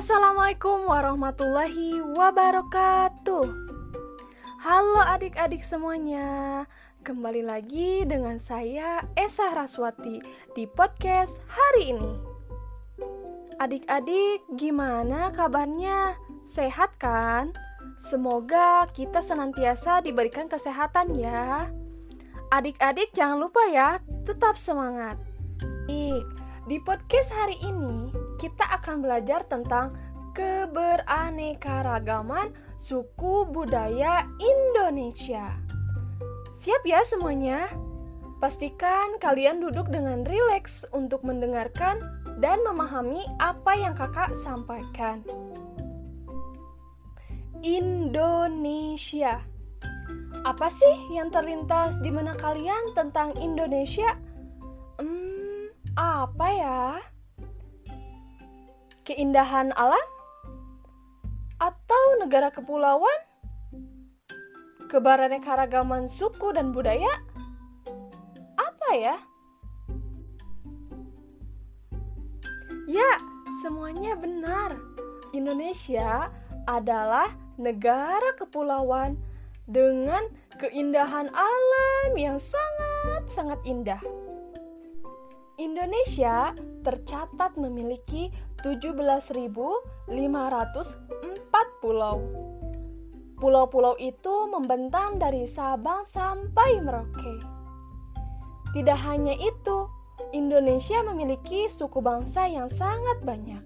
Assalamualaikum warahmatullahi wabarakatuh. Halo adik-adik semuanya. Kembali lagi dengan saya Esa Raswati di podcast hari ini. Adik-adik, gimana kabarnya? Sehat kan? Semoga kita senantiasa diberikan kesehatan ya. Adik-adik jangan lupa ya, tetap semangat. Di podcast hari ini kita akan belajar tentang keberaneka-ragaman suku budaya Indonesia. Siap ya semuanya? Pastikan kalian duduk dengan rileks untuk mendengarkan dan memahami apa yang kakak sampaikan. Indonesia. Apa sih yang terlintas di mana kalian tentang Indonesia? Hmm, apa ya? Keindahan alam, atau negara kepulauan, keberaneka-ragaman suku dan budaya? Apa ya? Ya, semuanya benar. Indonesia adalah negara kepulauan dengan keindahan alam yang sangat-sangat indah. Indonesia tercatat memiliki 17.504 pulau. Pulau-pulau itu membentang dari Sabang sampai Merauke. Tidak hanya itu, Indonesia memiliki suku bangsa yang sangat banyak.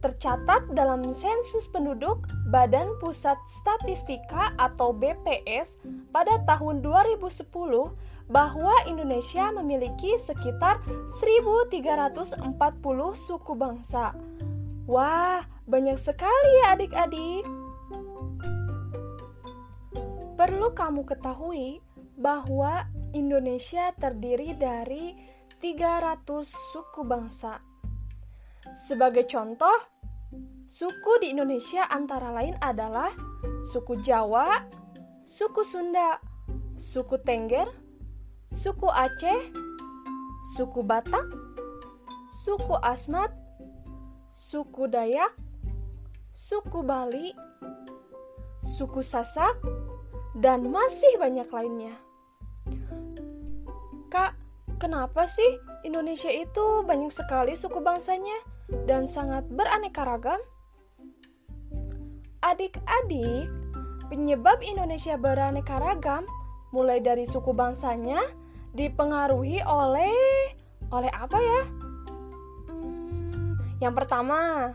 Tercatat dalam sensus penduduk Badan Pusat Statistika atau BPS pada tahun 2010 bahwa Indonesia memiliki sekitar 1340 suku bangsa. Wah, banyak sekali ya adik-adik. Perlu kamu ketahui bahwa Indonesia terdiri dari 300 suku bangsa. Sebagai contoh, suku di Indonesia antara lain adalah suku Jawa, suku Sunda, suku Tengger, suku Aceh, suku Batak, suku Asmat, suku Dayak, suku Bali, suku Sasak, dan masih banyak lainnya. Kak, kenapa sih Indonesia itu banyak sekali suku bangsanya dan sangat beraneka ragam? Adik-adik, penyebab Indonesia beraneka ragam mulai dari suku bangsanya dipengaruhi oleh oleh apa ya? Hmm, yang pertama,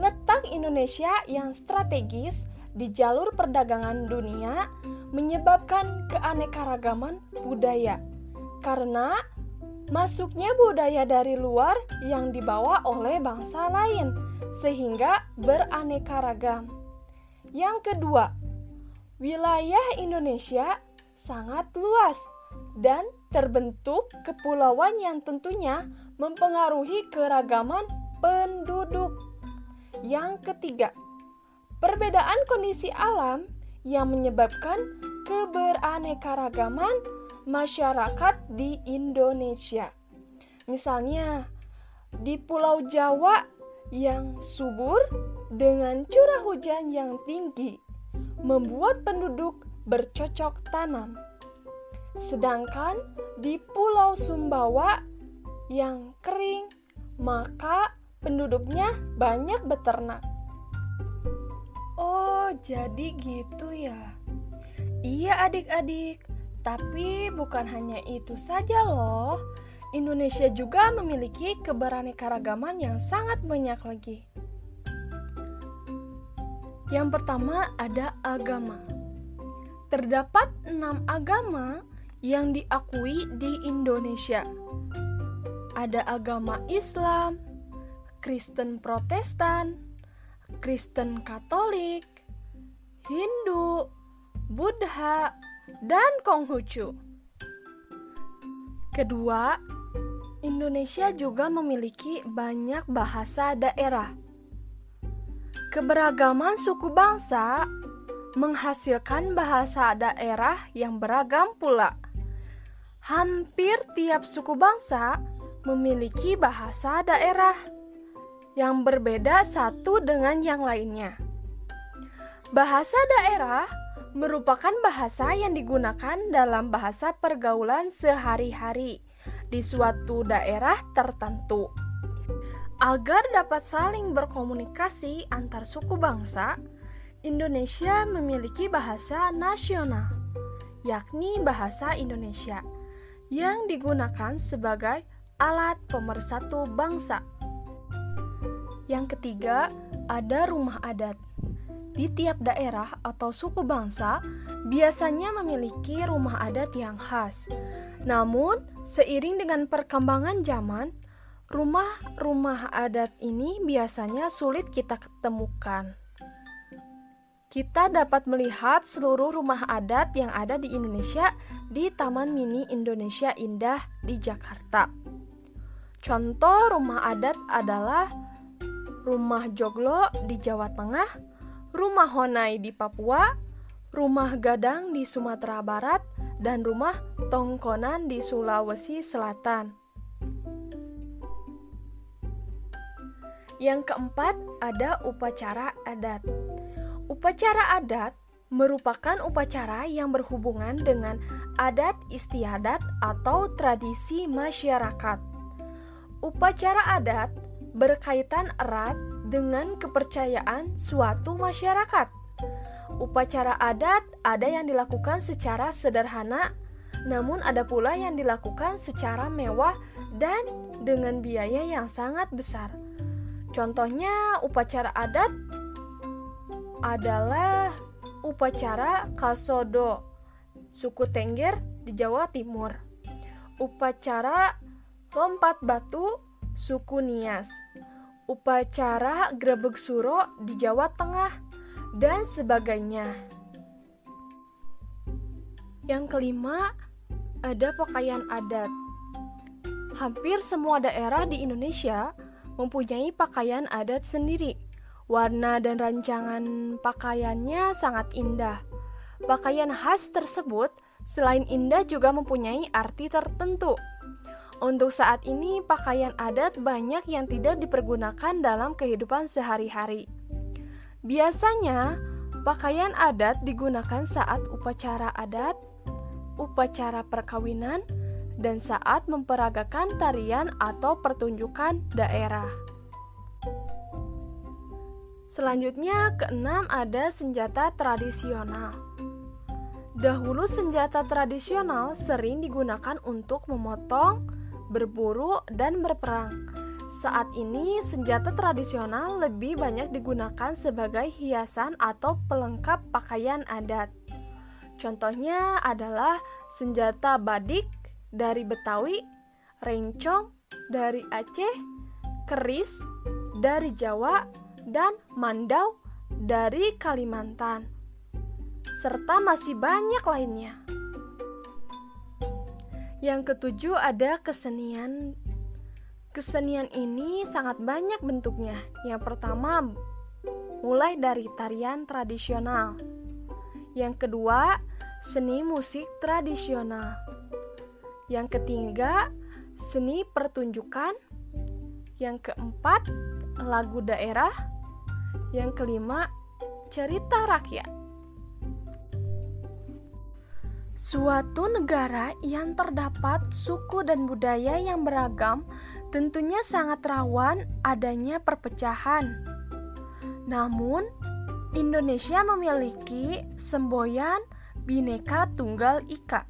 letak Indonesia yang strategis di jalur perdagangan dunia menyebabkan keanekaragaman budaya karena masuknya budaya dari luar yang dibawa oleh bangsa lain sehingga beraneka ragam. Yang kedua, wilayah Indonesia sangat luas dan terbentuk kepulauan yang tentunya mempengaruhi keragaman penduduk. Yang ketiga, perbedaan kondisi alam yang menyebabkan keberaneka-ragaman masyarakat di Indonesia. Misalnya, di Pulau Jawa yang subur dengan curah hujan yang tinggi membuat penduduk bercocok tanam. Sedangkan di Pulau Sumbawa yang kering, maka penduduknya banyak beternak. Oh, jadi gitu ya. Iya adik-adik, tapi bukan hanya itu saja loh. Indonesia juga memiliki keberaneka-ragaman yang sangat banyak lagi. Yang pertama ada agama. Terdapat enam agama yang diakui di Indonesia. Ada agama Islam, Kristen Protestan, Kristen Katolik, Hindu, Buddha, dan Konghucu. Kedua, Indonesia juga memiliki banyak bahasa daerah. Keberagaman suku bangsa menghasilkan bahasa daerah yang beragam pula. Hampir tiap suku bangsa memiliki bahasa daerah. yang berbeda satu dengan yang lainnya. Bahasa daerah merupakan bahasa yang digunakan dalam bahasa pergaulan sehari-hari di suatu daerah tertentu. Agar dapat saling berkomunikasi antar suku bangsa, Indonesia memiliki bahasa nasional, yakni bahasa Indonesia, yang digunakan sebagai alat pemersatu bangsa. Yang ketiga, ada rumah adat. Di tiap daerah atau suku bangsa biasanya memiliki rumah adat yang khas. Namun, seiring dengan perkembangan zaman, rumah-rumah adat ini biasanya sulit kita ketemukan. Kita dapat melihat seluruh rumah adat yang ada di Indonesia di Taman Mini Indonesia Indah di Jakarta. Contoh rumah adat adalah Rumah Joglo di Jawa Tengah, Rumah Honai di Papua, Rumah Gadang di Sumatera Barat, dan Rumah Tongkonan di Sulawesi Selatan. Yang keempat, ada upacara adat. Upacara adat merupakan upacara yang berhubungan dengan adat istiadat atau tradisi masyarakat. Upacara adat berkaitan erat dengan kepercayaan suatu masyarakat. Upacara adat ada yang dilakukan secara sederhana, namun ada pula yang dilakukan secara mewah dan dengan biaya yang sangat besar. Contohnya upacara adat adalah upacara Kasodo, suku Tengger di Jawa Timur. Upacara lompat batu, suku Nias. Upacara grebek suro di Jawa Tengah dan sebagainya. Yang kelima, ada pakaian adat. Hampir semua daerah di Indonesia mempunyai pakaian adat sendiri. Warna dan rancangan pakaiannya sangat indah. Pakaian khas tersebut selain indah juga mempunyai arti tertentu. Untuk saat ini, pakaian adat banyak yang tidak dipergunakan dalam kehidupan sehari-hari. Biasanya, pakaian adat digunakan saat upacara adat, upacara perkawinan, dan saat memperagakan tarian atau pertunjukan daerah. Selanjutnya, keenam ada senjata tradisional. Dahulu senjata tradisional sering digunakan untuk memotong, berburu, dan berperang. Saat ini, senjata tradisional lebih banyak digunakan sebagai hiasan atau pelengkap pakaian adat. Contohnya adalah senjata badik, dari Betawi, rencong dari Aceh, keris dari Jawa, dan mandau dari Kalimantan, serta masih banyak lainnya. Yang ketujuh ada kesenian. Kesenian ini sangat banyak bentuknya. Yang pertama, mulai dari tarian tradisional. Yang kedua, seni musik tradisional. Yang ketiga, seni pertunjukan. Yang keempat, lagu daerah. Yang kelima, cerita rakyat. Suatu negara yang terdapat suku dan budaya yang beragam tentunya sangat rawan adanya perpecahan. Namun, Indonesia memiliki semboyan Bhinneka Tunggal Ika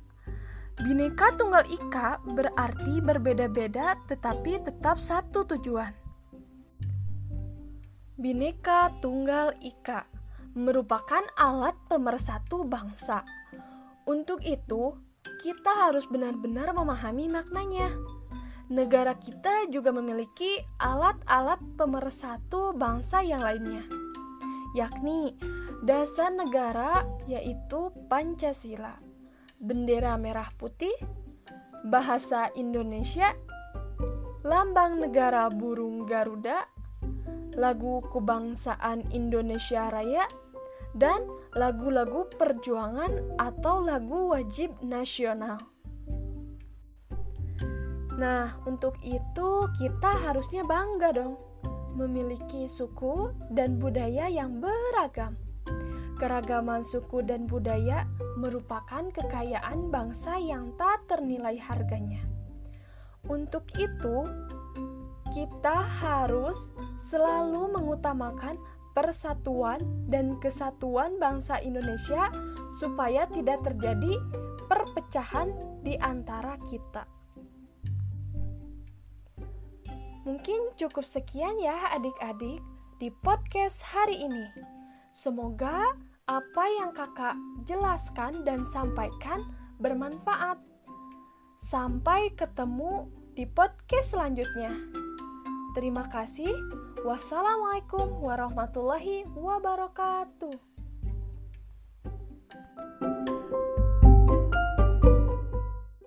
Bineka Tunggal Ika berarti berbeda-beda tetapi tetap satu tujuan. Bineka Tunggal Ika merupakan alat pemersatu bangsa. Untuk itu, kita harus benar-benar memahami maknanya. Negara kita juga memiliki alat-alat pemersatu bangsa yang lainnya, yakni dasar negara yaitu Pancasila bendera merah putih, bahasa Indonesia, lambang negara burung Garuda, lagu kebangsaan Indonesia Raya, dan lagu-lagu perjuangan atau lagu wajib nasional. Nah, untuk itu kita harusnya bangga dong memiliki suku dan budaya yang beragam. Keragaman suku dan budaya merupakan kekayaan bangsa yang tak ternilai harganya. Untuk itu, kita harus selalu mengutamakan persatuan dan kesatuan bangsa Indonesia supaya tidak terjadi perpecahan di antara kita. Mungkin cukup sekian ya adik-adik di podcast hari ini. Semoga apa yang kakak jelaskan dan sampaikan bermanfaat. Sampai ketemu di podcast selanjutnya. Terima kasih. Wassalamualaikum warahmatullahi wabarakatuh.